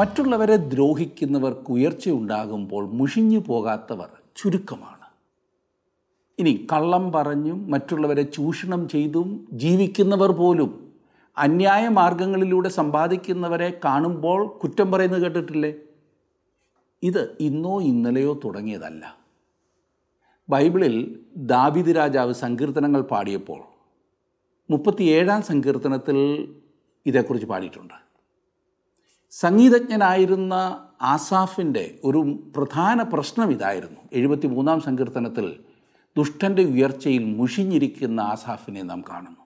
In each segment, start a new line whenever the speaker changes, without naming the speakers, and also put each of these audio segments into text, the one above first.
മറ്റുള്ളവരെ ദ്രോഹിക്കുന്നവർക്ക് ഉയർച്ചയുണ്ടാകുമ്പോൾ മുഷിഞ്ഞു പോകാത്തവർ ചുരുക്കമാണ്. ഇനി കള്ളം പറഞ്ഞും മറ്റുള്ളവരെ ചൂഷണം ചെയ്തും ജീവിക്കുന്നവർ പോലും അന്യായ മാർഗങ്ങളിലൂടെ സമ്പാദിക്കുന്നവരെ കാണുമ്പോൾ കുറ്റം പറയുന്നത് കേട്ടിട്ടില്ലേ? ഇത് ഇന്നോ ഇന്നലെയോ തുടങ്ങിയതല്ല. ബൈബിളിൽ ദാവിദ് രാജാവ് സങ്കീർത്തനങ്ങൾ പാടിയപ്പോൾ മുപ്പത്തിയേഴാം സങ്കീർത്തനത്തിൽ ഇതേക്കുറിച്ച് പാടിയിട്ടുണ്ട്. സംഗീതജ്ഞനായിരുന്ന ആസാഫിന്റെ ഒരു പ്രധാന പ്രശ്നം ഇതായിരുന്നു എഴുപത്തി മൂന്നാം സങ്കീർത്തനത്തിൽ ദുഷ്ടന്റെ ഉയർച്ചയിൽ മുഷിഞ്ഞിരിക്കുന്ന ആസാഫിനെ നാം കാണുന്നു.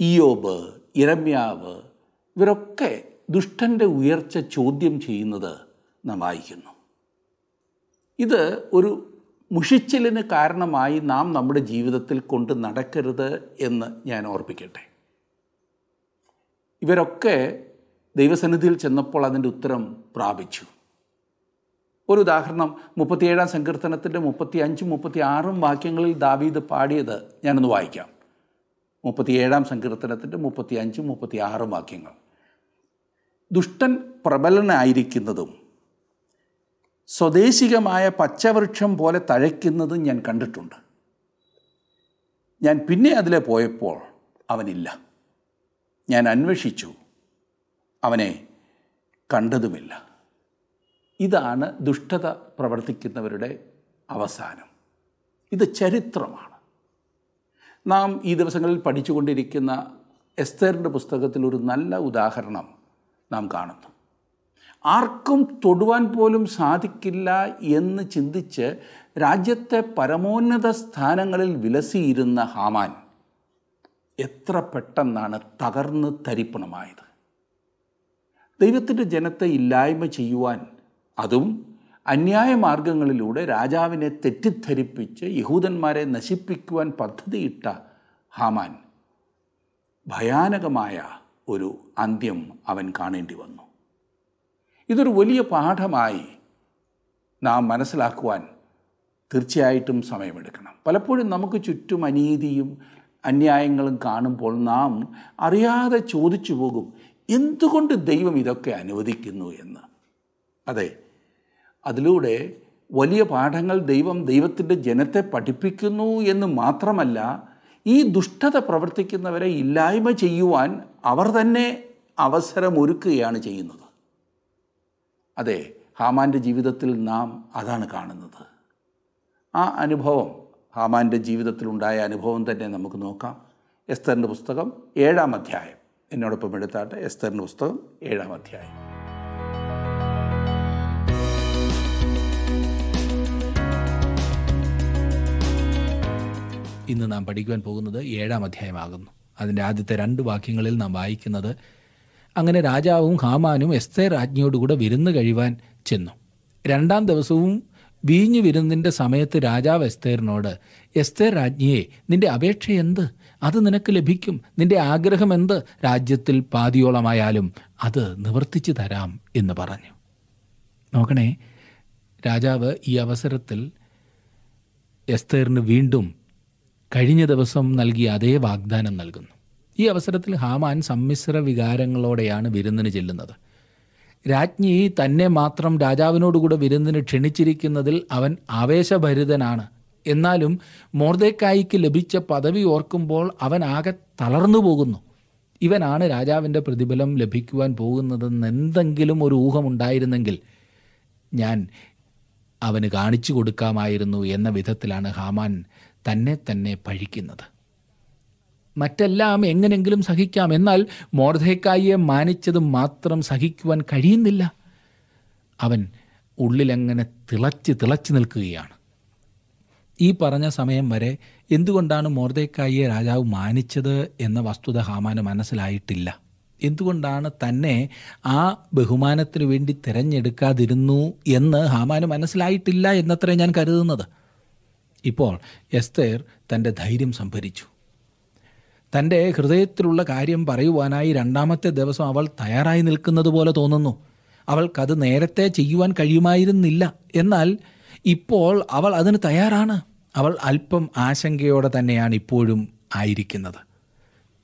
ഇയോബ് ഇരമ്യാവ് ഇവരൊക്കെ ദുഷ്ടന്റെ ഉയർച്ച ചോദ്യം ചെയ്യുന്നത് നാം വായിക്കുന്നു. ഇത് ഒരു മുഷിച്ചിലിന് കാരണമായി നാം നമ്മുടെ ജീവിതത്തിൽ കൊണ്ട് നടക്കരുത് എന്ന് ഞാൻ ഓർപ്പിക്കട്ടെ. ഇവരൊക്കെ ദൈവസന്നിധിയിൽ ചെന്നപ്പോൾ അതിന്റെ ഉത്തരം പ്രാപിച്ചു. ഒരു ഉദാഹരണം മുപ്പത്തിയേഴാം സങ്കീർത്തനത്തിന്റെ മുപ്പത്തി അഞ്ചും മുപ്പത്തി ആറും വാക്യങ്ങളിൽ ദാവീദ് പാടിയത് ഞാനൊന്ന് വായിക്കാം. മുപ്പത്തിയേഴാം സങ്കീർത്തനത്തിന്റെ മുപ്പത്തി അഞ്ചും മുപ്പത്തി ആറും വാക്യങ്ങൾ. ദുഷ്ടൻ പ്രബലനായിരിക്കുന്നതും സ്വദേശികമായ പച്ചവൃക്ഷം പോലെ തഴയ്ക്കുന്നതും ഞാൻ കണ്ടിട്ടുണ്ട്. ഞാൻ പിന്നെ അതിലെ പോയപ്പോൾ അവനില്ല. ഞാൻ അന്വേഷിച്ചു. അവനെ കണ്ടതുമില്ല. ഇതാണ് ദുഷ്ടത പ്രവർത്തിക്കുന്നവരുടെ അവസാനം. ഇത് ചരിത്രമാണ്. നാം ഈ ദിവസങ്ങളിൽ പഠിച്ചുകൊണ്ടിരിക്കുന്ന എസ്തേറിന്റെ പുസ്തകത്തിൽ ഒരു നല്ല ഉദാഹരണം നാം കാണുന്നു. ആർക്കും തൊടുവാൻ പോലും സാധിക്കില്ല എന്ന് ചിന്തിച്ച് രാജ്യത്തെ പരമോന്നത സ്ഥാനങ്ങളിൽ വിലസിയിരുന്ന ഹാമാൻ എത്ര പെട്ടെന്നാണ് തകർന്ന് തരിപ്പണമായത്. ദൈവത്തിന്റെ ജനത്തെ ഇല്ലായ്മ ചെയ്യുവാൻ അതും അന്യായ മാർഗങ്ങളിലൂടെ രാജാവിനെ തെറ്റിദ്ധരിപ്പിച്ച് യഹൂദന്മാരെ നശിപ്പിക്കുവാൻ പദ്ധതിയിട്ട ഹാമാൻ. ഭയാനകമായ ഒരു അന്ത്യം അവൻ കാണേണ്ടി വന്നു. ഇതൊരു വലിയ പാഠമായി നാം മനസ്സിലാക്കുവാൻ തീർച്ചയായിട്ടും സമയമെടുക്കണം. പലപ്പോഴും നമുക്ക് ചുറ്റും അനീതിയും അന്യായങ്ങളും കാണുമ്പോൾ നാം അറിയാതെ ചോദിച്ചു പോകും എന്തുകൊണ്ട് ദൈവം ഇതൊക്കെ അനുവദിക്കുന്നു എന്ന്? അതെ അതിലൂടെ വലിയ പാഠങ്ങൾ ദൈവം ദൈവത്തിന്റെ ജനത്തെ പഠിപ്പിക്കുന്നു എന്ന് മാത്രമല്ല ഈ ദുഷ്ടത പ്രവർത്തിക്കുന്നവരെ ഇല്ലായ്മ ചെയ്യുവാൻ അവർ തന്നെ അവസരമൊരുക്കുകയാണ് ചെയ്യുന്നത്. അതെ ഹാമാന്റെ ജീവിതത്തിൽ നാം അതാണ് കാണുന്നത്. ആ അനുഭവം ഹാമാന്റെ ജീവിതത്തിലുണ്ടായ അനുഭവം തന്നെ നമുക്ക് നോക്കാം. എസ്തറിന്റെ പുസ്തകം ഏഴാം അധ്യായം. എന്നോടൊപ്പം എടുത്താട്ടെ എസ്തറിന്റെ പുസ്തകം ഏഴാം അധ്യായം.
ഇന്ന് നാം പഠിക്കുവാൻ പോകുന്നത് ഏഴാം അധ്യായമാകുന്നു. അതിന്റെ ആദ്യത്തെ രണ്ട് വാക്യങ്ങളിൽ നാം വായിക്കുന്നത് അങ്ങനെ രാജാവും ഹാമാനും എസ്തേർ രാജ്ഞിയോടുകൂടെ വിരുന്ന് കഴിവാൻ ചെന്നു. രണ്ടാം ദിവസവും വീഞ്ഞു വിരുന്നിന്റെ സമയത്ത് രാജാവ് എസ്തേറിനോട് എസ്തേർ രാജ്ഞിയെ നിന്റെ അപേക്ഷ എന്ത്? അത് നിനക്ക് ലഭിക്കും. നിന്റെ ആഗ്രഹം എന്ത്? രാജ്യത്തിൽ പാതിയോളമായാലും അത് നിവർത്തിച്ചു തരാം എന്ന് പറഞ്ഞു. നോക്കണേ രാജാവ് ഈ അവസരത്തിൽ എസ്തേറിന് വീണ്ടും കഴിഞ്ഞ ദിവസം നൽകിയ അതേ വാഗ്ദാനം നൽകുന്നു. ഈ അവസരത്തിൽ ഹാമാൻ സമ്മിശ്ര വികാരങ്ങളോടെയാണ് വിരുന്നിന് ചെല്ലുന്നത്. രാജ്ഞി തന്നെ മാത്രം രാജാവിനോടുകൂടെ വിരുന്നിന് ക്ഷണിച്ചിരിക്കുന്നതിൽ അവൻ ആവേശഭരിതനാണ്. എന്നാലും മോർദേക്കായിക്ക് ലഭിച്ച പദവി ഓർക്കുമ്പോൾ അവൻ ആകെ തളർന്നു പോകുന്നു. ഇവനാണ് രാജാവിന്റെ പ്രതിഫലം ലഭിക്കുവാൻ പോകുന്നതെന്ന് എന്തെങ്കിലും ഒരു ഊഹമുണ്ടായിരുന്നെങ്കിൽ ഞാൻ അവന് കാണിച്ചു കൊടുക്കാമായിരുന്നു എന്ന വിധത്തിലാണ് ഹാമാൻ തന്നെ തന്നെ പഴിക്കുന്നത്. മറ്റെല്ലാം എങ്ങനെങ്കിലും സഹിക്കാം. എന്നാൽ മോർധേക്കായിയെ മാനിച്ചത് മാത്രം സഹിക്കുവാൻ കഴിയുന്നില്ല. അവൻ ഉള്ളിലങ്ങനെ തിളച്ച് തിളച്ച് നിൽക്കുകയാണ്. ഈ പറഞ്ഞ സമയം വരെ എന്തുകൊണ്ടാണ് മോർദേക്കായിയെ രാജാവ് മാനിച്ചത് എന്ന വസ്തുത ഹാമാന് മനസ്സിലായിട്ടില്ല. എന്തുകൊണ്ടാണ് തന്നെ ആ ബഹുമാനത്തിന് വേണ്ടി തിരഞ്ഞെടുക്കാതിരുന്നു എന്ന് ഹാമാന് മനസ്സിലായിട്ടില്ല എന്നത്രേ ഞാൻ കരുതുന്നത്. ഇപ്പോൾ എസ്തേർ തന്റെ ധൈര്യം സംഭരിച്ചു. തന്റെ ഹൃദയത്തിലുള്ള കാര്യം പറയുവാനായി രണ്ടാമത്തെ ദിവസം അവൾ തയ്യാറായി നിൽക്കുന്നത് പോലെ തോന്നുന്നു. അവൾക്കത് നേരത്തെ ചെയ്യുവാൻ കഴിയുമായിരുന്നില്ല. എന്നാൽ ഇപ്പോൾ അവൾ അതിന് തയ്യാറാണ്. അവൾ അല്പം ആശങ്കയോടെ തന്നെയാണ് ഇപ്പോഴും ആയിരിക്കുന്നത്.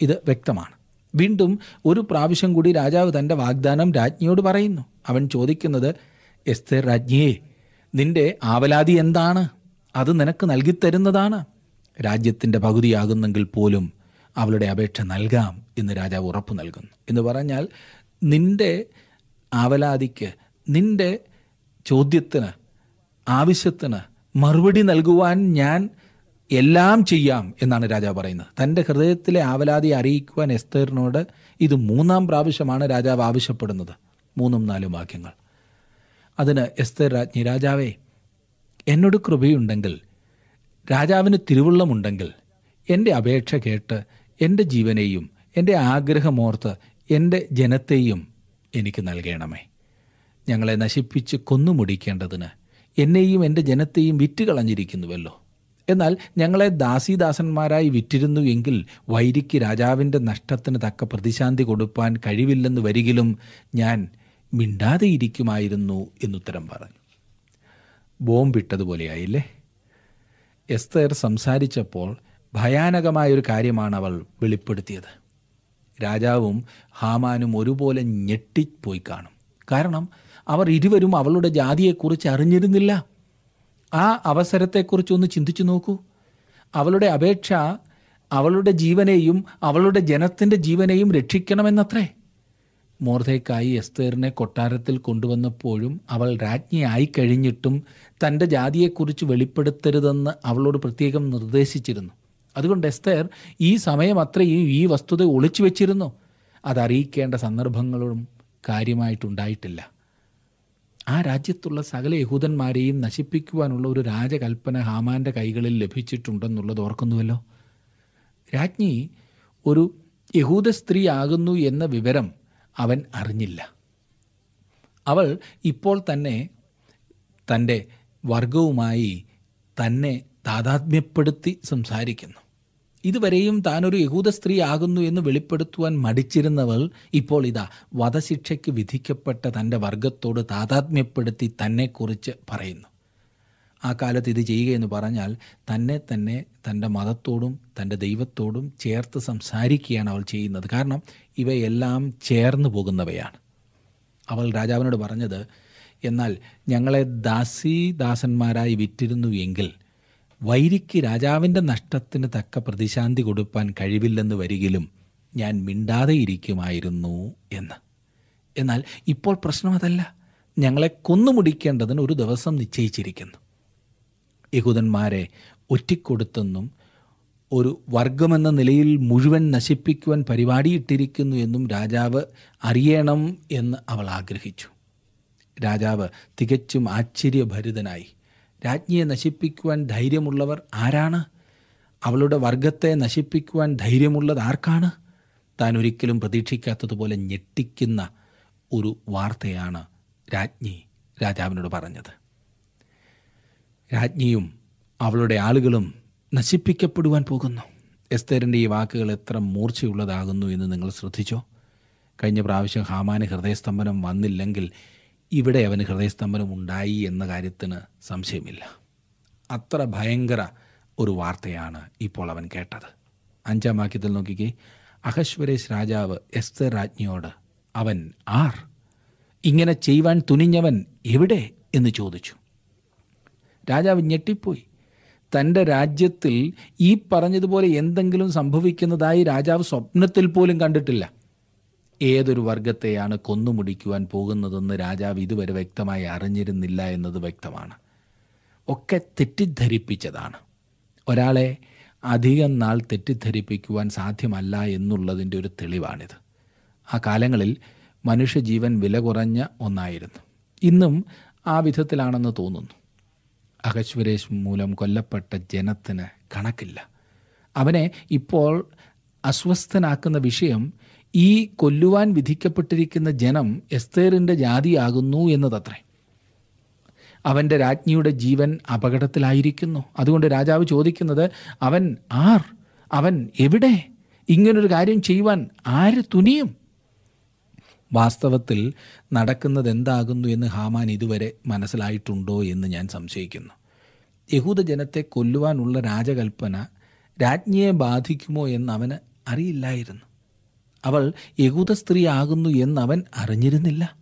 ഇത് വ്യക്തമാണ്. വീണ്ടും ഒരു പ്രാവശ്യം കൂടി രാജാവ് തന്റെ വാഗ്ദാനം രാജ്ഞിയോട് പറയുന്നു. അവൻ ചോദിക്കുന്നത് എസ്തേർ രാജ്ഞിയെ നിന്റെ ആവലാതി എന്താണ്? അത് നിനക്ക് നൽകിത്തരുന്നതാണ്. രാജ്യത്തിന്റെ പകുതിയാകുന്നെങ്കിൽ പോലും അവളുടെ അപേക്ഷ നൽകാം എന്ന് രാജാവ് ഉറപ്പ് നൽകുന്നു. എന്ന് പറഞ്ഞാൽ നിന്റെ ആവലാതിക്ക് നിന്റെ ചോദ്യത്തിന് ആവശ്യത്തിന് മറുപടി നൽകുവാൻ ഞാൻ എല്ലാം ചെയ്യാം എന്നാണ് രാജാവ് പറയുന്നത്. തന്റെ ഹൃദയത്തിലെ ആവലാതി അറിയിക്കുവാൻ എസ്തേറിനോട് ഇത് മൂന്നാം പ്രാവശ്യമാണ് രാജാവ് ആവശ്യപ്പെടുന്നത്. മൂന്നും നാലും വാക്യങ്ങൾ. അതിന് എസ്തേർ രാജ്ഞി രാജാവേ എന്നോട് കൃപയുണ്ടെങ്കിൽ രാജാവിന് തിരുവുള്ളമുണ്ടെങ്കിൽ എന്റെ അപേക്ഷ കേട്ട് എന്റെ ജീവനെയും എന്റെ ആഗ്രഹമോർത്ത് എന്റെ ജനത്തെയും എനിക്ക് നൽകണമേ. ഞങ്ങളെ നശിപ്പിച്ച് കൊന്നുമുടിക്കേണ്ടതിന് എന്നെയും എന്റെ ജനത്തെയും വിറ്റുകളഞ്ഞിരിക്കുന്നുവല്ലോ. എന്നാൽ ഞങ്ങളെ ദാസീദാസന്മാരായി വിറ്റിരുന്നു എങ്കിൽ വൈരിക്ക് രാജാവിന്റെ നഷ്ടത്തിന് തക്ക പ്രതിശാന്തി കൊടുപ്പാൻ കഴിവില്ലെന്ന് വരികിലും ഞാൻ മിണ്ടാതെ ഇരിക്കുമായിരുന്നു എന്നുത്തരം പറഞ്ഞു. ബോംബിട്ടതുപോലെയായില്ലേ? എസ്തേർ സംസാരിച്ചപ്പോൾ ഭയാനകമായൊരു കാര്യമാണ് അവൾ വെളിപ്പെടുത്തിയത്. രാജാവും ഹാമാനും ഒരുപോലെ ഞെട്ടിപ്പോയി കാണും. കാരണം അവർ ഇരുവരും അവളുടെ ജാതിയെക്കുറിച്ച് അറിഞ്ഞിരുന്നില്ല. ആ അവസരത്തെക്കുറിച്ചൊന്ന് ചിന്തിച്ചു നോക്കൂ. അവളുടെ അപേക്ഷ അവളുടെ ജീവനെയും അവളുടെ ജനത്തിന്റെ ജീവനെയും രക്ഷിക്കണമെന്നത്രേ. മോർദയ്ക്കായി എസ്തേറിനെ കൊട്ടാരത്തിൽ കൊണ്ടുവന്നപ്പോഴും അവൾ രാജ്ഞിയായി കഴിഞ്ഞിട്ടും തന്റെ ജാതിയെക്കുറിച്ച് വെളിപ്പെടുത്തരുതെന്ന് അവളോട് പ്രത്യേകം നിർദ്ദേശിച്ചിരുന്നു. അതുകൊണ്ട് എസ്തേർ ഈ സമയം അത്രയും ഈ വസ്തുത ഒളിച്ചു വെച്ചിരുന്നു. അതറിയിക്കേണ്ട സന്ദർഭങ്ങളും കാര്യമായിട്ടുണ്ടായിട്ടില്ല. ആ രാജ്യത്തുള്ള സകല യഹൂദന്മാരെയും നശിപ്പിക്കുവാനുള്ള ഒരു രാജകൽപ്പന ഹാമാന്റെ കൈകളിൽ ലഭിച്ചിട്ടുണ്ടെന്നുള്ളത് ഓർക്കുന്നുവല്ലോ? രാജ്ഞി ഒരു യഹൂദ സ്ത്രീ ആകുന്നു എന്ന വിവരം അവൻ അറിഞ്ഞില്ല. അവൾ ഇപ്പോൾ തന്നെ തന്റെ വർഗവുമായി തന്നെ താതാത്മ്യപ്പെടുത്തി സംസാരിക്കുന്നു. ഇതുവരെയും താനൊരു യഹൂദ സ്ത്രീ ആകുന്നു എന്ന് വെളിപ്പെടുത്തുവാൻ മടിച്ചിരുന്നവൾ ഇപ്പോൾ ഇതാ വധശിക്ഷയ്ക്ക് വിധിക്കപ്പെട്ട തന്റെ വർഗത്തോട് താതാത്മ്യപ്പെടുത്തി തന്നെക്കുറിച്ച് പറയുന്നു. ആ കാലത്ത് ഇത് ചെയ്യുക എന്ന് പറഞ്ഞാൽ തന്നെ തന്നെ തന്റെ മതത്തോടും തന്റെ ദൈവത്തോടും ചേർത്ത് സംസാരിക്കുകയാണ് അവൾ ചെയ്യുന്നത്. കാരണം ഇവയെല്ലാം ചേർന്ന് പോകുന്നവയാണ്. അവൾ രാജാവിനോട് പറഞ്ഞത് എന്നാൽ ഞങ്ങളെ ദാസീദാസന്മാരായി വിറ്റിരുന്നു എങ്കിൽ വൈരിക്ക് രാജാവിന്റെ നഷ്ടത്തിന് തക്ക പ്രതിശാന്തി കൊടുപ്പാൻ കഴിവില്ലെന്ന് വരികിലും ഞാൻ മിണ്ടാതെ ഇരിക്കുമായിരുന്നു എന്ന്. എന്നാൽ ഇപ്പോൾ പ്രശ്നം അതല്ല. ഞങ്ങളെ കൊന്നുമുടിക്കേണ്ടതിന് ഒരു ദിവസം നിശ്ചയിച്ചിരിക്കുന്നു. യഹൂദന്മാരെ ഒറ്റിക്കൊടുത്തെന്നും ഒരു വർഗമെന്ന നിലയിൽ മുഴുവൻ നശിപ്പിക്കുവാൻ പരിപാടിയിട്ടിരിക്കുന്നു എന്നും രാജാവ് അറിയണം എന്ന് അവൾ ആഗ്രഹിച്ചു. രാജാവ് തികച്ചും ആശ്ചര്യഭരിതനായി. രാജ്ഞിയെ നശിപ്പിക്കുവാൻ ധൈര്യമുള്ളവർ ആരാണ്? അവളുടെ വർഗത്തെ നശിപ്പിക്കുവാൻ ധൈര്യമുള്ളത് ആർക്കാണ്? താൻ ഒരിക്കലും പ്രതീക്ഷിക്കാത്തതുപോലെ ഞെട്ടിക്കുന്ന ഒരു വാർത്തയാണ് രാജ്ഞി രാജാവിനോട് പറഞ്ഞത്. രാജ്ഞിയും അവളുടെ ആളുകളും നശിപ്പിക്കപ്പെടുവാൻ പോകുന്നു. എസ്തേറിന്റെ ഈ വാക്കുകൾ എത്ര മൂർച്ചയുള്ളതാകുന്നു എന്ന് നിങ്ങൾ ശ്രദ്ധിച്ചോ? കഴിഞ്ഞ പ്രാവശ്യം ഹാമാന് ഹൃദയസ്തംഭനം വന്നില്ലെങ്കിൽ ഇവിടെ അവന് ഹൃദയസ്തംഭനം ഉണ്ടായി എന്ന കാര്യത്തിന് സംശയമില്ല. അത്ര ഭയങ്കര ഒരു വാർത്തയാണ് ഇപ്പോൾ അവൻ കേട്ടത്. അഞ്ചാം വാക്യത്തിൽ നോക്കിക്കേ. അഹശ്വരേഷ് രാജാവ് എസ്തർ രാജ്ഞിയോട് അവൻ ആർ? ഇങ്ങനെ ചെയ്യുവാൻ തുനിഞ്ഞവൻ എവിടെ? എന്ന് ചോദിച്ചു. രാജാവ് ഞെട്ടിപ്പോയി. തന്റെ രാജ്യത്തിൽ ഈ പറഞ്ഞതുപോലെ എന്തെങ്കിലും സംഭവിക്കുന്നതായി രാജാവ് സ്വപ്നത്തിൽ പോലും കണ്ടിട്ടില്ല. ഏതൊരു വർഗത്തെയാണ് കൊന്നുമുടിക്കുവാൻ പോകുന്നതെന്ന് രാജാവ് ഇതുവരെ വ്യക്തമായി അറിഞ്ഞിരുന്നില്ല എന്നത് വ്യക്തമാണ്. ഒക്കെ തെറ്റിദ്ധരിപ്പിച്ചതാണ്. ഒരാളെ അധികം നാൾ തെറ്റിദ്ധരിപ്പിക്കുവാൻ സാധ്യമല്ല എന്നുള്ളതിന്റെ ഒരു തെളിവാണിത്. ആ കാലങ്ങളിൽ മനുഷ്യജീവൻ വില കുറഞ്ഞ ഒന്നായിരുന്നു. ഇന്നും ആ വിധത്തിലാണെന്ന് തോന്നുന്നു. അഹശ്വരേഷ് മൂലം കൊല്ലപ്പെട്ട ജനത്തിന് കണക്കില്ല. അവനെ ഇപ്പോൾ അസ്വസ്ഥനാക്കുന്ന വിഷയം ഈ കൊല്ലുവാൻ വിധിക്കപ്പെട്ടിരിക്കുന്ന ജനം എസ്തേറിന്റെ ജാതിയാകുന്നു എന്നതത്രേ. അവന്റെ രാജ്ഞിയുടെ ജീവൻ അപകടത്തിലായിരിക്കുന്നു. അതുകൊണ്ട് രാജാവ് ചോദിക്കുന്നത് അവൻ ആർ? അവൻ എവിടെ? ഇങ്ങനൊരു കാര്യം ചെയ്യുവാൻ ആര് തുനിയും? വാസ്തവത്തിൽ നടക്കുന്നത് എന്താകുന്നു എന്ന് ഹാമാൻ ഇതുവരെ മനസ്സിലായിട്ടുണ്ടോ എന്ന് ഞാൻ സംശയിക്കുന്നു. യഹൂദ ജനത്തെ കൊല്ലുവാനുള്ള രാജകൽപ്പന രാജ്ഞിയെ ബാധിക്കുമോ എന്ന് അവന് അറിയില്ലായിരുന്നു. അവൾ യഹൂദ സ്ത്രീ ആകുന്നു എന്ന് അവൻ അറിഞ്ഞിരുന്നില്ല.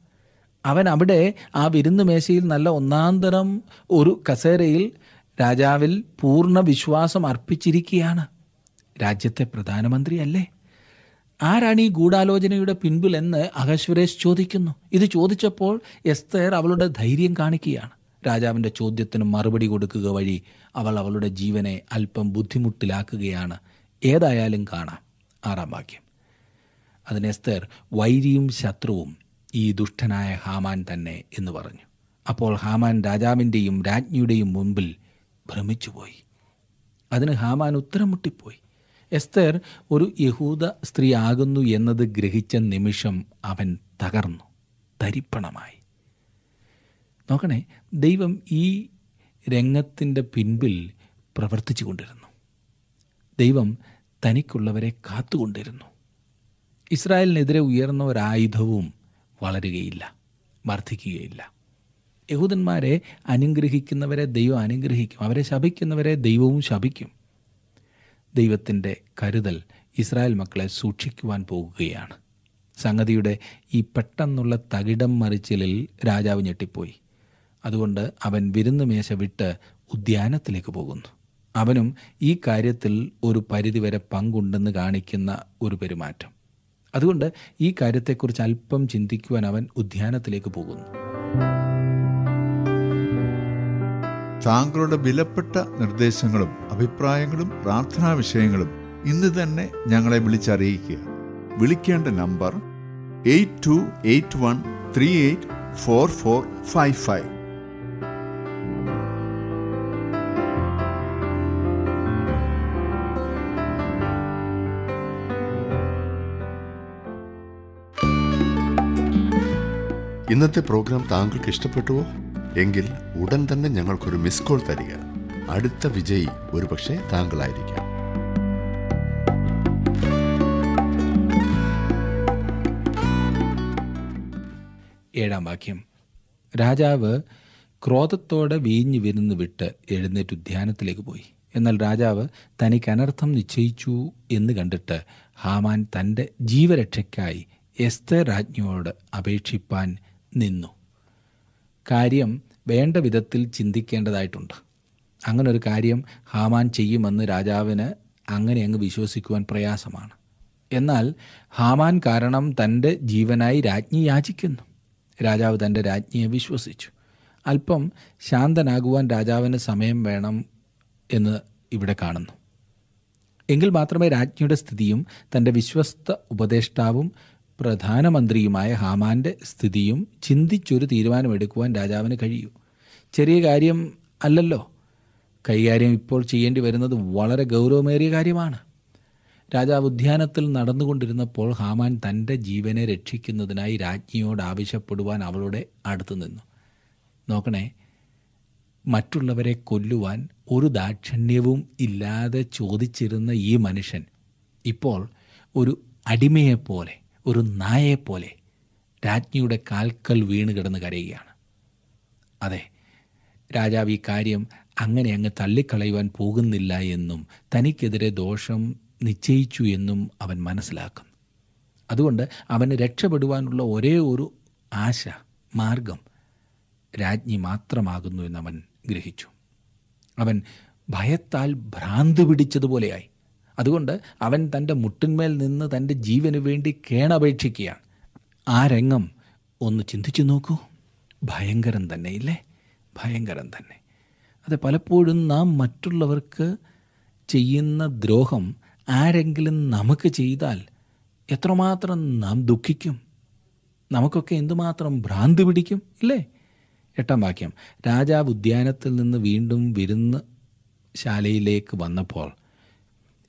അവൻ അവിടെ ആ വിരുന്ന് മേശയിൽ നല്ല ഒന്നാന്തരം ഒരു കസേരയിൽ രാജാവിൽ പൂർണ വിശ്വാസം അർപ്പിച്ചിരിക്കുകയാണ്. രാജ്യത്തെ പ്രധാനമന്ത്രിയല്ലേ? ആരാണ് ഈ ഗൂഢാലോചനയുടെ പിൻപിൽ എന്ന് അഹശ്വരേഷ് ചോദിക്കുന്നു. ഇത് ചോദിച്ചപ്പോൾ എസ്തേർ അവളുടെ ധൈര്യം കാണിക്കുകയാണ്. രാജാവിന്റെ ചോദ്യത്തിന് മറുപടി കൊടുക്കുക വഴി അവൾ അവളുടെ ജീവനെ അല്പം ബുദ്ധിമുട്ടിലാക്കുകയാണ്. ഏതായാലും കാണാം. ആറാം വാക്യം. അതിന് എസ്തേർ വൈരിയും ശത്രുവും ഈ ദുഷ്ടനായ ഹാമാൻ തന്നെ എന്ന് പറഞ്ഞു. അപ്പോൾ ഹാമാൻ രാജാവിന്റെയും രാജ്ഞിയുടെയും മുമ്പിൽ ഭ്രമിച്ചുപോയി. അതിന് ഹാമാൻ ഉത്തരം മുട്ടിപ്പോയി എസ്തർ ഒരു യഹൂദ സ്ത്രീ ആകുന്നു എന്നത് ഗ്രഹിച്ച നിമിഷം അവൻ തകർന്നു തരിപ്പണമായി. നോക്കണേ ദൈവം ഈ രംഗത്തിന്റെ പിൻപിൽ പ്രവർത്തിച്ചു കൊണ്ടിരുന്നു. ദൈവം തനിക്കുള്ളവരെ കാത്തുകൊണ്ടിരുന്നു. ഇസ്രായേലിനെതിരെ ഉയർന്ന ഒരായുധവും വളരുകയില്ല വർദ്ധിക്കുകയില്ല യഹൂദന്മാരെ അനുഗ്രഹിക്കുന്നവരെ ദൈവം അനുഗ്രഹിക്കും അവരെ ശപിക്കുന്നവരെ ദൈവവും ശപിക്കും. ദൈവത്തിന്റെ കരുതൽ ഇസ്രായേൽ മക്കളെ സൂക്ഷിക്കുവാൻ പോകുകയാണ്. സംഗതിയുടെ ഈ പെട്ടെന്നുള്ള തകിടം മറിച്ചിലിൽ രാജാവ് ഞെട്ടിപ്പോയി. അതുകൊണ്ട് അവൻ വിരുന്ന് മേശ വിട്ട് ഉദ്യാനത്തിലേക്ക് പോകുന്നു. അവനും ഈ കാര്യത്തിൽ ഒരു പരിധിവരെ പങ്കുണ്ടെന്ന് കാണിക്കുന്ന ഒരു പെരുമാറ്റം. അതുകൊണ്ട് ഈ കാര്യത്തെക്കുറിച്ച് അല്പം ചിന്തിക്കുവാൻ അവൻ ഉദ്യാനത്തിലേക്ക് പോകുന്നു.
താങ്കളുടെ വിലപ്പെട്ട നിർദ്ദേശങ്ങളും അഭിപ്രായങ്ങളും പ്രാർത്ഥനാ വിഷയങ്ങളും ഇന്ന് തന്നെ ഞങ്ങളെ വിളിച്ചറിയിക്കുക. വിളിക്കേണ്ട number eight two eight one three eight four four five five.
ഇന്നത്തെ പ്രോഗ്രാം താങ്കൾക്ക് ഇഷ്ടപ്പെട്ടുവോ? എങ്കിൽ ഉടൻ തന്നെ ഞങ്ങൾക്കൊരു മിസ് കോൾ തരിക. അടുത്ത വിജയി ഒരുപക്ഷെ താങ്കളായിരിക്കാം.
ഏഴാം വാക്യം. രാജാവ് ക്രോധത്തോടെ വീഞ്ഞു വിരുന്ന് വിട്ട് എഴുന്നേറ്റ് ഉദ്യാനത്തിലേക്ക് പോയി. എന്നാൽ രാജാവ് തനിക്ക് അനർത്ഥം നിശ്ചയിച്ചു എന്ന് കണ്ടിട്ട് ഹാമാൻ തന്റെ ജീവരക്ഷയ്ക്കായി എസ്തർ രാജ്ഞിയോട് അപേക്ഷിപ്പാൻ നിന്നു. കാര്യം വേണ്ട വിധത്തിൽ ചിന്തിക്കേണ്ടതായിട്ടുണ്ട്. അങ്ങനെ ഒരു കാര്യം ഹാമാൻ ചെയ്യുമെന്ന് രാജാവിന് അങ്ങനെ അങ്ങ് വിശ്വസിക്കുവാൻ പ്രയാസമാണ്. എന്നാൽ ഹാമാൻ കാരണം തന്റെ ജീവനായി രാജ്ഞി യാചിക്കുന്നു. രാജാവ് തന്റെ രാജ്ഞിയെ വിശ്വസിച്ചു. അല്പം ശാന്തനാകുവാൻ രാജാവിന് സമയം വേണം എന്ന് ഇവിടെ കാണുന്നു. എങ്കിൽ മാത്രമേ രാജ്ഞിയുടെ സ്ഥിതിയും തന്റെ വിശ്വസ്ത ഉപദേഷ്ടാവും പ്രധാനമന്ത്രിയുമായ ഹാമാന്റെ സ്ഥിതിയും ചിന്തിച്ചൊരു തീരുമാനമെടുക്കുവാൻ രാജാവിന് കഴിയൂ. ചെറിയ കാര്യം അല്ലല്ലോ. കൈകാര്യം ഇപ്പോൾ ചെയ്യേണ്ടി വരുന്നത് വളരെ ഗൗരവമേറിയ കാര്യമാണ്. രാജാവ് ഉദ്യാനത്തിൽ നടന്നുകൊണ്ടിരുന്നപ്പോൾ ഹാമാൻ തന്റെ ജീവനെ രക്ഷിക്കുന്നതിനായി രാജ്ഞിയോട് ആവശ്യപ്പെടുവാൻ അവളുടെ അടുത്ത് നിന്നു. നോക്കണേ മറ്റുള്ളവരെ കൊല്ലുവാൻ ഒരു ദാക്ഷിണ്യവും ഇല്ലാതെ ചോദിച്ചിരുന്ന ഈ മനുഷ്യൻ ഇപ്പോൾ ഒരു അടിമയെപ്പോലെ ഒരു നായയെപ്പോലെ രാജ്ഞിയുടെ കാൽക്കൽ വീണ് കിടന്ന് കരയുകയാണ്. അതെ രാജാവ് ഈ കാര്യം അങ്ങനെ അങ്ങ് തള്ളിക്കളയുവാൻ പോകുന്നില്ല എന്നും തനിക്കെതിരെ ദോഷം നിശ്ചയിച്ചു എന്നും അവൻ മനസ്സിലാക്കുന്നു. അതുകൊണ്ട് അവന് രക്ഷപ്പെടുവാനുള്ള ഒരേ ഒരു ആശ മാർഗം രാജ്ഞി മാത്രമാകുന്നു എന്നവൻ ഗ്രഹിച്ചു. അവൻ ഭയത്താൽ ഭ്രാന്ത് പിടിച്ചതുപോലെയായി. അതുകൊണ്ട് അവൻ തന്റെ മുട്ടിന്മേൽ നിന്ന് തന്റെ ജീവന് വേണ്ടി കേണപേക്ഷിക്കുകയാണ്. ആ രംഗം ഒന്ന് ചിന്തിച്ചു നോക്കൂ. ഭയങ്കരം തന്നെ ഇല്ലേ? ഭയങ്കരം തന്നെ. അത് പലപ്പോഴും നാം മറ്റുള്ളവർക്ക് ചെയ്യുന്ന ദ്രോഹം ആരെങ്കിലും നമുക്ക് ചെയ്താൽ എത്രമാത്രം നാം ദുഃഖിക്കും. നമുക്കൊക്കെ എന്തുമാത്രം ഭ്രാന്ത് പിടിക്കും ഇല്ലേ? എട്ടാം വാക്യം. രാജാവ് ഉദ്യാനത്തിൽ നിന്ന് വീണ്ടും വിരുന്ന് ശാലയിലേക്ക് വന്നപ്പോൾ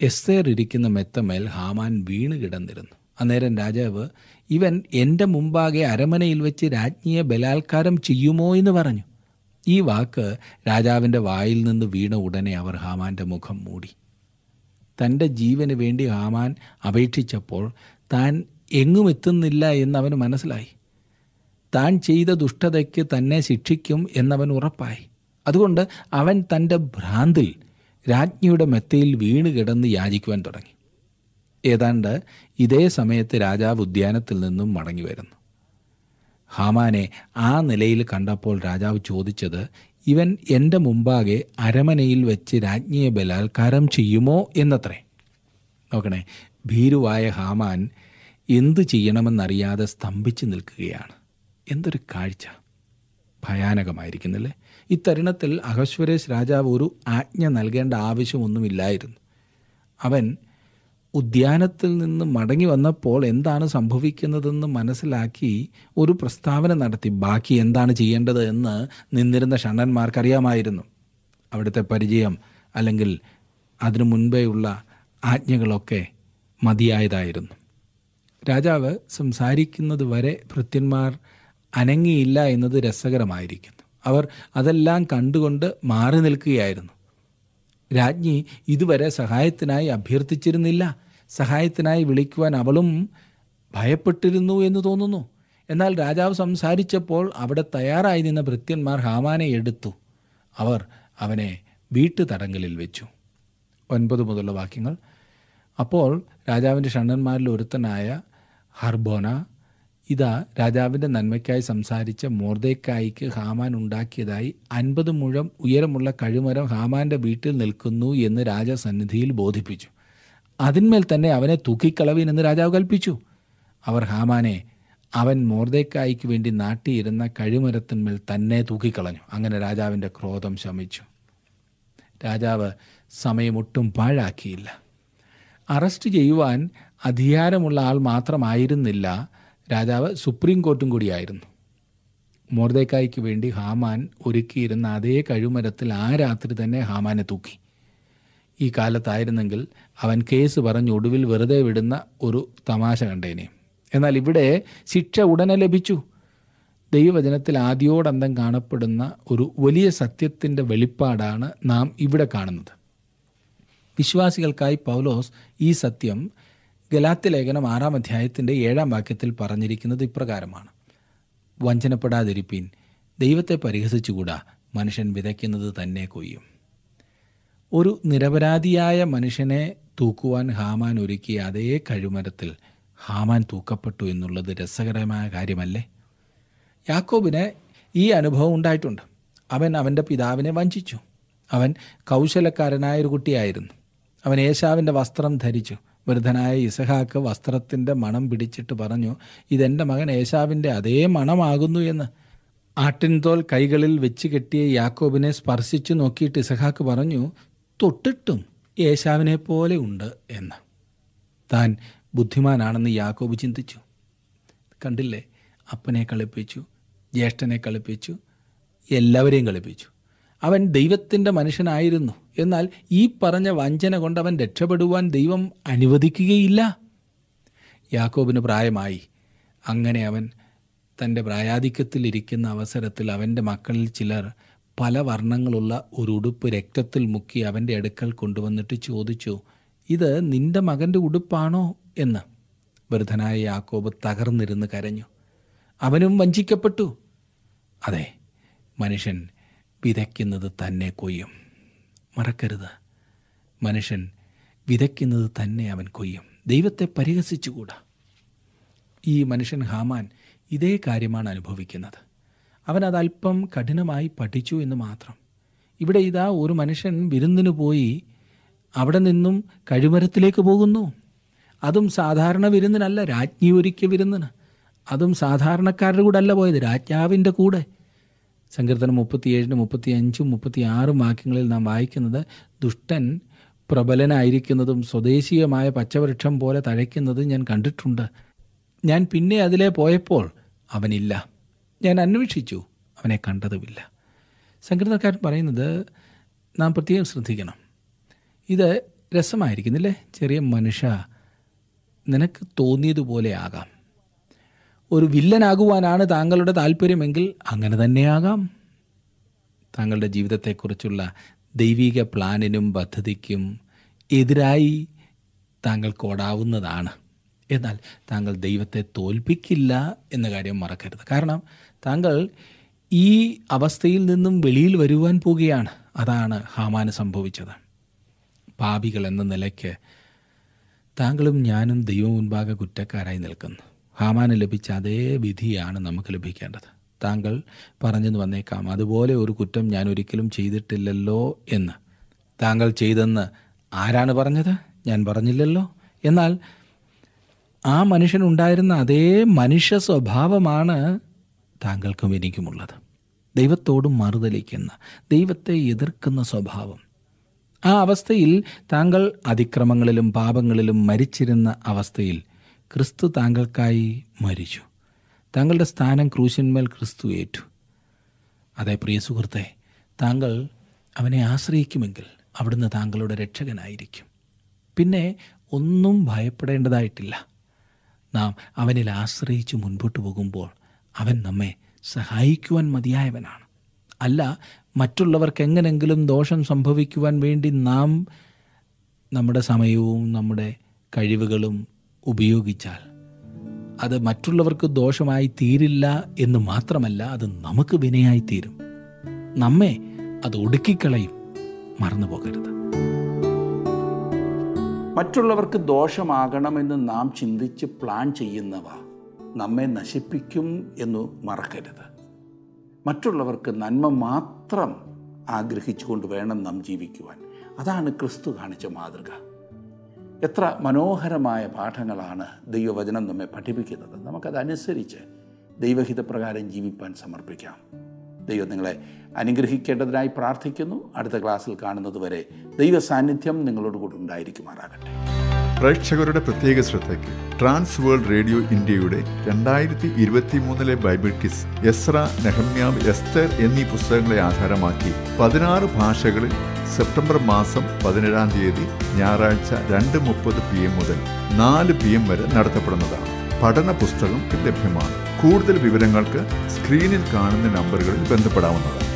എസ്തേർ ഇരിക്കുന്ന മെത്തമേൽ ഹാമാൻ വീണ് കിടന്നിരുന്നു. അന്നേരം രാജാവ് ഇവൻ എന്റെ മുമ്പാകെ അരമനയിൽ വെച്ച് രാജ്ഞിയെ ബലാത്കാരം ചെയ്യുമോ എന്ന് പറഞ്ഞു. ഈ വാക്ക് രാജാവിന്റെ വായിൽ നിന്ന് വീണ ഉടനെ അവർ ഹാമാന്റെ മുഖം മൂടി. തന്റെ ജീവന് വേണ്ടി ഹാമാൻ അപേക്ഷിച്ചപ്പോൾ താൻ എങ്ങും എത്തുന്നില്ല എന്ന് അവന് മനസ്സിലായി. താൻ ചെയ്ത ദുഷ്ടതയ്ക്ക് തന്നെ ശിക്ഷിക്കും എന്നവൻ ഉറപ്പായി. അതുകൊണ്ട് അവൻ തന്റെ ഭ്രാന്തിൽ രാജ്ഞിയുടെ മെത്തയിൽ വീണ് കിടന്ന് യാചിക്കുവാൻ തുടങ്ങി. ഏതാണ്ട് ഇതേ സമയത്ത് രാജാവ് ഉദ്യാനത്തിൽ നിന്നും മടങ്ങി വരുന്നു. ഹാമാനെ ആ നിലയിൽ കണ്ടപ്പോൾ രാജാവ് ചോദിച്ചത് ഇവൻ എന്റെ മുമ്പാകെ അരമനയിൽ വെച്ച് രാജ്ഞിയെ ബലാത്കാരം ചെയ്യുമോ എന്നത്രേ? നോക്കണേ ഭീരുവായ ഹാമാൻ എന്തു ചെയ്യണമെന്നറിയാതെ സ്തംഭിച്ചു നിൽക്കുകയാണ്. എന്തൊരു കാഴ്ച. ഭയാനകമായിരിക്കുന്നില്ലേ? ഇത്തരുണത്തിൽ അഹശ്വരേഷ് രാജാവ് ഒരു ആജ്ഞ നൽകേണ്ട ആവശ്യമൊന്നുമില്ലായിരുന്നു. അവൻ ഉദ്യാനത്തിൽ നിന്ന് മടങ്ങി വന്നപ്പോൾ എന്താണ് സംഭവിക്കുന്നതെന്ന് മനസ്സിലാക്കി ഒരു പ്രസ്താവന നടത്തി. ബാക്കി എന്താണ് ചെയ്യേണ്ടത് എന്ന് നിന്നിരുന്ന ഷണ്ണന്മാർക്കറിയാമായിരുന്നു അവിടുത്തെ പരിചയം അല്ലെങ്കിൽ അതിനു മുൻപേയുള്ള ആജ്ഞകളൊക്കെ മതിയായതായിരുന്നു. രാജാവ് സംസാരിക്കുന്നത് വരെ ഭൃത്യന്മാർ അനങ്ങിയില്ല എന്നത് രസകരമായിരിക്കുന്നു. അവർ അതെല്ലാം കണ്ടുകൊണ്ട് മാറി നിൽക്കുകയായിരുന്നു. രാജ്ഞി ഇതുവരെ സഹായത്തിനായി അഭ്യർത്ഥിച്ചിരുന്നില്ല. സഹായത്തിനായി വിളിക്കുവാൻ അവളും ഭയപ്പെട്ടിരുന്നു എന്ന് തോന്നുന്നു. എന്നാൽ രാജാവ് സംസാരിച്ചപ്പോൾ അവിടെ തയ്യാറായി നിന്ന ഭൃത്യന്മാർ ഹാമാനെ എടുത്തു. അവർ അവനെ വീട്ടു തടങ്കലിൽ വെച്ചു. ഒൻപത് മുതലുള്ള വാക്യങ്ങൾ. അപ്പോൾ രാജാവിന്റെ ഷണ്ണന്മാരിൽ ഒരുത്തനായ ഹർബോന ഇതാ രാജാവിന്റെ നന്മയ്ക്കായി സംസാരിച്ച മോർദേക്കായിക്ക് ഹാമാൻ ഉണ്ടാക്കിയതായി അൻപത് മുഴം ഉയരമുള്ള കഴുമരം ഹാമാന്റെ വീട്ടിൽ നിൽക്കുന്നു എന്ന് രാജസന്നിധിയിൽ ബോധിപ്പിച്ചു. അതിന്മേൽ തന്നെ അവനെ തൂക്കിക്കളവീൻ എന്ന് രാജാവ് കൽപ്പിച്ചു. അവർ ഹാമാനെ അവൻ മോർദേക്കായിക്ക് വേണ്ടി നാട്ടിയിരുന്ന കഴുമരത്തിന്മേൽ തന്നെ തൂക്കിക്കളഞ്ഞു. അങ്ങനെ രാജാവിന്റെ ക്രോധം ശമിച്ചു. രാജാവ് സമയമൊട്ടും പാഴാക്കിയില്ല. അറസ്റ്റ് ചെയ്യുവാൻ അധികാരമുള്ള ആൾ മാത്രമായിരുന്നില്ല. രാജാവ് സുപ്രീം കോർട്ടും കൂടിയായിരുന്നു. മോർദേക്കായ്ക്ക് വേണ്ടി ഹാമാൻ ഒരുക്കിയിരുന്ന അതേ കഴുമരത്തിൽ ആ രാത്രി തന്നെ ഹാമാനെ തൂക്കി. ഈ കാലത്തായിരുന്നെങ്കിൽ അവൻ കേസ് പറഞ്ഞ് ഒടുവിൽ വെറുതെ വിടുന്ന ഒരു തമാശ കണ്ടേനെ. എന്നാൽ ഇവിടെ ശിക്ഷ ഉടനെ ലഭിച്ചു. ദൈവവചനത്തിൽ ആദ്യോടന്തം കാണപ്പെടുന്ന ഒരു വലിയ സത്യത്തിന്റെ വെളിപ്പാടാണ് നാം ഇവിടെ കാണുന്നത്. വിശ്വാസികൾക്കായി പൗലോസ് ഈ സത്യം ഗലാത്യ ലേഖനം ആറാം അധ്യായത്തിന്റെ ഏഴാം വാക്യത്തിൽ പറഞ്ഞിരിക്കുന്നത് ഇപ്രകാരമാണ്. വഞ്ചനപ്പെടാതിരിപ്പീൻ ദൈവത്തെ പരിഹസിച്ചുകൂടാ മനുഷ്യൻ വിതയ്ക്കുന്നത് തന്നെ കൊയ്യും. ഒരു നിരപരാധിയായ മനുഷ്യനെ തൂക്കുവാൻ ഹാമാൻ ഒരുക്കിയ അതേ കഴുമരത്തിൽ ഹാമാൻ തൂക്കപ്പെട്ടു എന്നുള്ളത് രസകരമായ കാര്യമല്ലേ? യാക്കോബിന് ഈ അനുഭവം ഉണ്ടായിട്ടുണ്ട്. അവൻ അവന്റെ പിതാവിനെ വഞ്ചിച്ചു. അവൻ കൗശലക്കാരനായ ഒരു കുട്ടിയായിരുന്നു. അവൻ ഏശാവിന്റെ വസ്ത്രം ധരിച്ചു. വൃദ്ധനായ ഇസഹാക്ക് വസ്ത്രത്തിന്റെ മണം പിടിച്ചിട്ട് പറഞ്ഞു ഇതെന്റെ മകൻ ഏശാവിന്റെ അതേ മണമാകുന്നു എന്ന്. ആട്ടിൻതോൽ കൈകളിൽ വെച്ച് കെട്ടിയ യാക്കോബിനെ സ്പർശിച്ചു നോക്കിയിട്ട് ഇസഹാക്ക് പറഞ്ഞു തൊട്ടിട്ടും ഏശാവിനെ പോലെ ഉണ്ട് എന്ന്. താൻ ബുദ്ധിമാനാണെന്ന് യാക്കോബ് ചിന്തിച്ചു. കണ്ടില്ലേ? അപ്പനെ കളിപ്പിച്ചു ജ്യേഷ്ഠനെ കളിപ്പിച്ചു എല്ലാവരെയും കളിപ്പിച്ചു. അവൻ ദൈവത്തിന്റെ മനുഷ്യനായിരുന്നു. എന്നാൽ ഈ പറഞ്ഞ വഞ്ചന കൊണ്ട് അവൻ രക്ഷപ്പെടുവാൻ ദൈവം അനുവദിക്കുകയില്ല. യാക്കോബിന് പ്രായമായി. അങ്ങനെ അവൻ തന്റെ പ്രായാധിക്യത്തിലിരിക്കുന്ന അവസരത്തിൽ അവന്റെ മക്കളിൽ ചിലർ പല വർണങ്ങളുള്ള ഒരു ഉടുപ്പ് രക്തത്തിൽ മുക്കി അവന്റെ അടുക്കൽ കൊണ്ടുവന്നിട്ട് ചോദിച്ചു ഇത് നിന്റെ മകന്റെ ഉടുപ്പാണോ? എന്ന്. വൃദ്ധനായ യാക്കോബ് തകർന്നിരുന്ന് കരഞ്ഞു. അവനും വഞ്ചിക്കപ്പെട്ടു. അതെ മനുഷ്യൻ വിതയ്ക്കുന്നത് തന്നെ കൊയ്യും. മറക്കരുത്. മനുഷ്യൻ വിതയ്ക്കുന്നത് തന്നെ അവൻ കൊയ്യും. ദൈവത്തെ പരിഹസിച്ചുകൂടാ. ഈ മനുഷ്യൻ ഹാമാൻ ഇതേ കാര്യമാണ് അനുഭവിക്കുന്നത്. അവൻ അതല്പം കഠിനമായി പഠിച്ചു എന്ന് മാത്രം. ഇവിടെ ഇതാ ഒരു മനുഷ്യൻ വിരുന്നിന് പോയി അവിടെ നിന്നും കഴിമരത്തിലേക്ക് പോകുന്നു. അതും സാധാരണ വിരുന്നിനല്ല രാജ്ഞി ഒരുക്കിയ വിരുന്നിന്. അതും സാധാരണക്കാരുടെ കൂടെ അല്ല പോയത് രാജാവിന്റെ കൂടെ. സങ്കീർത്തനം മുപ്പത്തിയേഴിന് മുപ്പത്തി അഞ്ചും മുപ്പത്തി ആറും വാക്യങ്ങളിൽ നാം വായിക്കുന്നത് ദുഷ്ടൻ പ്രബലനായിരിക്കുന്നതും സ്വദേശീയമായ പച്ചവൃക്ഷം പോലെ തഴയ്ക്കുന്നതും ഞാൻ കണ്ടിട്ടുണ്ട്. ഞാൻ പിന്നെ അതിലെ പോയപ്പോൾ അവനില്ല. ഞാൻ അന്വേഷിച്ചു അവനെ കണ്ടതുമില്ല. സങ്കീർത്തക്കാരൻ പറയുന്നത് നാം പ്രത്യേകം ശ്രദ്ധിക്കണം. ഇത് രസമായിരിക്കുന്നില്ലേ? ചെറിയ മനുഷ്യ നിനക്ക് തോന്നിയതുപോലെ ആകാം. ഒരു വില്ലനാകുവാനാണ് താങ്കളുടെ താല്പര്യമെങ്കിൽ അങ്ങനെ തന്നെയാകാം. താങ്കളുടെ ജീവിതത്തെക്കുറിച്ചുള്ള ദൈവിക പ്ലാനിനും പദ്ധതിക്കും എതിരായി താങ്കൾക്ക് ഓടാവുന്നതാണ്. എന്നാൽ താങ്കൾ ദൈവത്തെ തോൽപ്പിക്കില്ല എന്ന കാര്യം മറക്കരുത്. കാരണം താങ്കൾ ഈ അവസ്ഥയിൽ നിന്നും വെളിയിൽ വരുവാൻ പോവുകയാണ്. അതാണ് ഹാമാന് സംഭവിച്ചത്. പാപികൾ എന്ന നിലയ്ക്ക് താങ്കളും ഞാനും ദൈവം മുൻപാകെ കുറ്റക്കാരായി നിൽക്കുന്നു. ഹാമാന് ലഭിച്ച അതേ വിധിയാണ് നമുക്ക് ലഭിക്കേണ്ടത്. താങ്കൾ പറഞ്ഞെന്ന് വന്നേക്കാം. അതുപോലെ ഒരു കുറ്റം ഞാൻ ഒരിക്കലും ചെയ്തിട്ടില്ലല്ലോ എന്ന്. താങ്കൾ ചെയ്തെന്ന് ആരാണ് പറഞ്ഞത്? ഞാൻ പറഞ്ഞില്ലല്ലോ. എന്നാൽ ആ മനുഷ്യനുണ്ടായിരുന്ന അതേ മനുഷ്യ സ്വഭാവമാണ് താങ്കൾക്കും എനിക്കുമുള്ളത്. ദൈവത്തോട് മറുതലിക്കുന്ന ദൈവത്തെ എതിർക്കുന്ന സ്വഭാവം. ആ അവസ്ഥയിൽ താങ്കൾ അതിക്രമങ്ങളിലും പാപങ്ങളിലും മരിച്ചിരുന്ന അവസ്ഥയിൽ ക്രിസ്തു താങ്കൾക്കായി മരിച്ചു. താങ്കളുടെ സ്ഥാനം ക്രൂശന്മേൽ ക്രിസ്തു ഏറ്റു. അതെ പ്രിയ സുഹൃത്തെ താങ്കൾ അവനെ ആശ്രയിക്കുമെങ്കിൽ അവിടുന്ന് താങ്കളുടെ രക്ഷകനായിരിക്കും. പിന്നെ ഒന്നും ഭയപ്പെടേണ്ടതായിട്ടില്ല. നാം അവനിൽ ആശ്രയിച്ച് മുൻപോട്ട് പോകുമ്പോൾ അവൻ നമ്മെ സഹായിക്കുവാൻ മതിയായവനാണ്. അല്ല മറ്റുള്ളവർക്ക് എങ്ങനെങ്കിലും ദോഷം സംഭവിക്കുവാൻ വേണ്ടി നാം നമ്മുടെ സമയവും നമ്മുടെ കഴിവുകളും ഉപയോഗിച്ചാൽ അത് മറ്റുള്ളവർക്ക് ദോഷമായി തീരില്ല എന്ന് മാത്രമല്ല അത് നമുക്ക് വിനയായി തീരും. നമ്മെ അത് ഒടുക്കിക്കളയും. മറന്നു പോകരുത്.
മറ്റുള്ളവർക്ക് ദോഷമാകണമെന്ന് നാം ചിന്തിച്ച് പ്ലാൻ ചെയ്യുന്നവ നമ്മെ നശിപ്പിക്കും എന്ന് മറക്കരുത്. മറ്റുള്ളവർക്ക് നന്മ മാത്രം ആഗ്രഹിച്ചുകൊണ്ട് വേണം നാം ജീവിക്കുവാൻ. അതാണ് ക്രിസ്തു കാണിച്ച മാതൃക. എത്ര മനോഹരമായ പാഠങ്ങളാണ് ദൈവവചനം നമ്മെ പഠിപ്പിക്കുന്നത്. നമുക്കതനുസരിച്ച് ദൈവഹിതപ്രകാരം ജീവിപ്പാൻ സമർപ്പിക്കാം. ദൈവം നിങ്ങളെ അനുഗ്രഹിക്കേണ്ടതിനായി പ്രാർത്ഥിക്കുന്നു. അടുത്ത ക്ലാസ്സിൽ കാണുന്നത് വരെ ദൈവ സാന്നിധ്യം നിങ്ങളോട് കൂടെ ഉണ്ടായിരിക്കുമാറാകട്ടെ.
പ്രേക്ഷകരുടെ പ്രത്യേക ശ്രദ്ധയ്ക്ക് ട്രാൻസ് വേൾഡ് റേഡിയോ ഇന്ത്യയുടെ രണ്ടായിരത്തി ഇരുപത്തി മൂന്നിലെ ബൈബിൾ കിസ് എസ്ര നെഹമ്യാവ് എസ്തർ എന്നീ പുസ്തകങ്ങളെ ആധാരമാക്കി പതിനാറ് ഭാഷകളിൽ സെപ്റ്റംബർ മാസം പതിനേഴാം തീയതി ഞായറാഴ്ച രണ്ട് മുപ്പത് പി എം മുതൽ നാല് പി എം വരെ നടത്തപ്പെടുന്നതാണ്. പഠന പുസ്തകം ലഭ്യമാണ്. കൂടുതൽ വിവരങ്ങൾക്ക് സ്ക്രീനിൽ കാണുന്ന നമ്പറുകളിൽ ബന്ധപ്പെടാവുന്നതാണ്.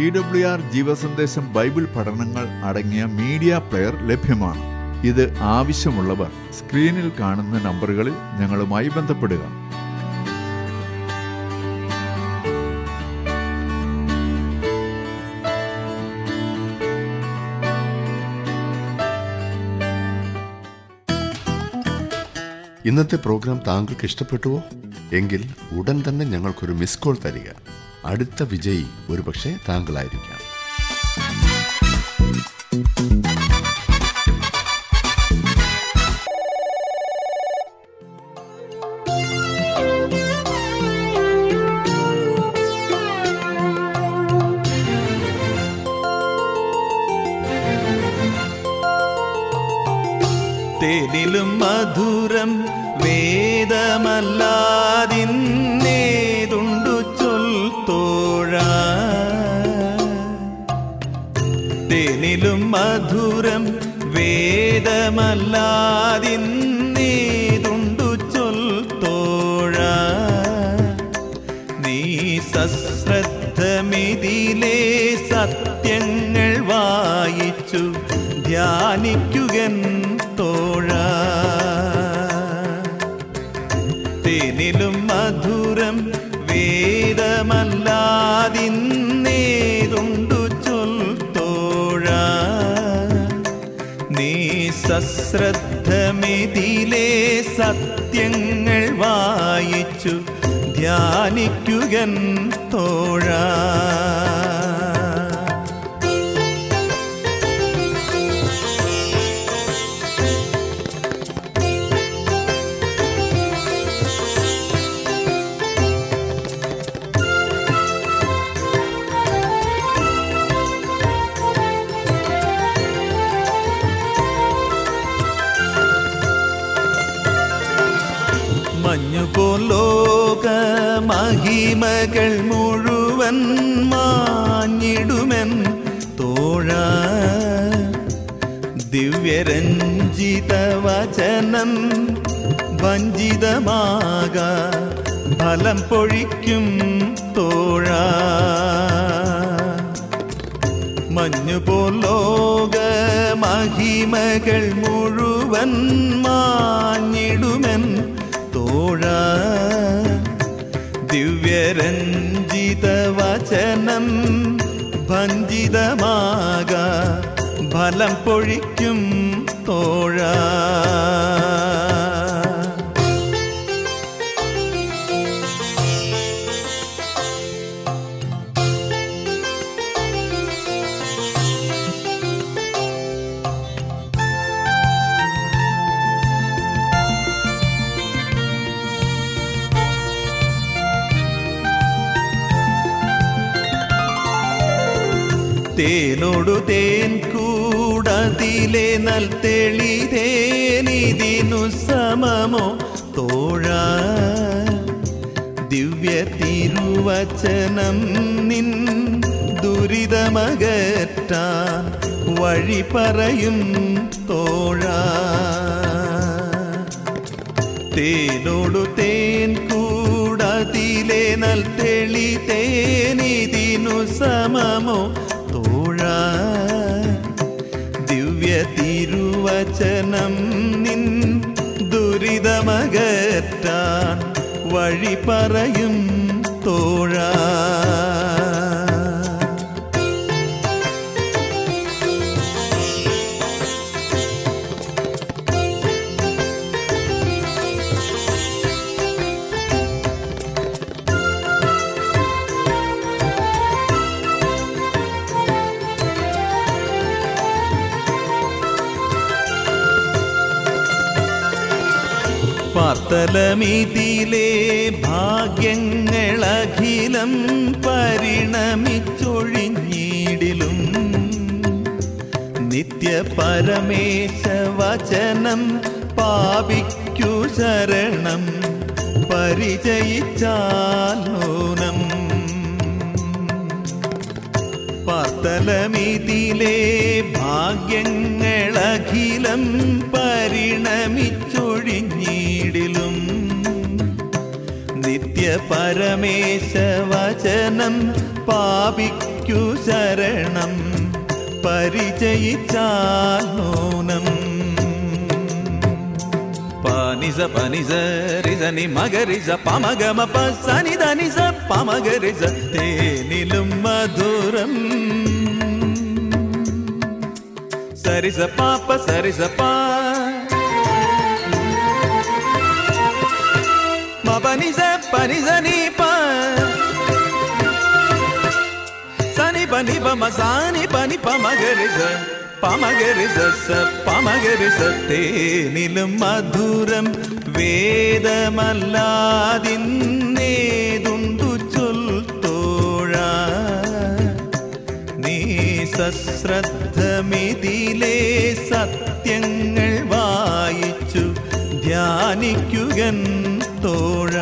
ടി ഡബ്ല്യു ആർ ജീവസന്ദേശം ബൈബിൾ പഠനങ്ങൾ അടങ്ങിയ മീഡിയ പ്ലെയർ ലഭ്യമാണ്. ഇത് ആവശ്യമുള്ളവർ സ്ക്രീനിൽ കാണുന്ന നമ്പറുകളിൽ ഞങ്ങളുമായി ബന്ധപ്പെടുക.
ഇന്നത്തെ പ്രോഗ്രാം താങ്കൾക്ക് ഇഷ്ടപ്പെട്ടുവോ? എങ്കിൽ ഉടൻ തന്നെ ഞങ്ങൾക്കൊരു മിസ് കോൾ തരിക. അടുത്ത വിജയി ഒരുപക്ഷെ താങ്കളായിരിക്കാം.
തേനിലും മധുരം വേദമല്ലാതിന്നേതുണ്ടു ചൊൽത്തോഴ നീ സശ്രദ്ധമിതിലെ സത്യങ്ങൾ വായിച്ചു ധ്യാനിക്കുകൻ വേദമല്ലാതിന്നേതുണ്ടു ചൊൽത്തോഴ നീ സശ്രദ്ധമിതിലെ സത്യങ്ങൾ വായിച്ചു ധ്യാനിക്കുകൻ തോഴ. മഹിമകൾ മുഴുവൻ മാഞ്ഞിടുമെൻ തോഴ. ദിവ്യരഞ്ജിത വചനം വഞ്ചിതമാക ഫലം പൊഴിക്കും തോഴ. മഞ്ഞുപോലോക മഹിമകൾ മുഴുവൻ വചനം ഭഞ്ജിതമാക ഫലം പൊഴിക്കും തോഴ. തേനോടു തേൻ കൂടതിലെ നൽ തെളിതേനിതിനു സമമോ തോഴാ ദിവ്യ തിരുവചനം നിൻ ദുരിതമകറ്റാൻ വഴി പറയും തോഴാ തേനോടു തേൻ കൂടതിലെ നൽ തെളി തേനിതിനു സമമോ ദിവ്യ തിരുവചനം നിൻ ദുരിതമകറ്റാൻ വഴി പറയും തോഴ പാർത്തലമിതിലെ ഭാഗ്യങ്ങളഖിലം പരിണമിച്ചൊഴിഞ്ഞിടിലും. നിത്യ പരമേശ വചനം പാപിക്കു ശരണം. പരിചയിച്ചാൽ നൂനം പാർത്തലമിതിലെ ഭാഗ്യങ്ങളഖിലം പരിണമിച്ചൊഴിഞ്ഞിടിലും. നിത്യ പരമേശ വചനം പാപിക്കു ശരണം പരിചയിച്ചാൽ పనిజ పనిజ రిజ ని మగరిజ పమగమ పని ధనిజ పమగరిజ తేనిలం మధురం సరిజ పాప సరిజ పా పనిజ పనిజ నీ పా సని పని పమ సాని పని పమగరిజ പമകരിസ സ നിലും മധുരം വേദമല്ലാതിന്നേതുണ്ടു ചൊൽത്തോഴ. നീ സശ്രദ്ധമിതിലെ സത്യങ്ങൾ വായിച്ചു ധ്യാനിക്കുകൻ തോഴ.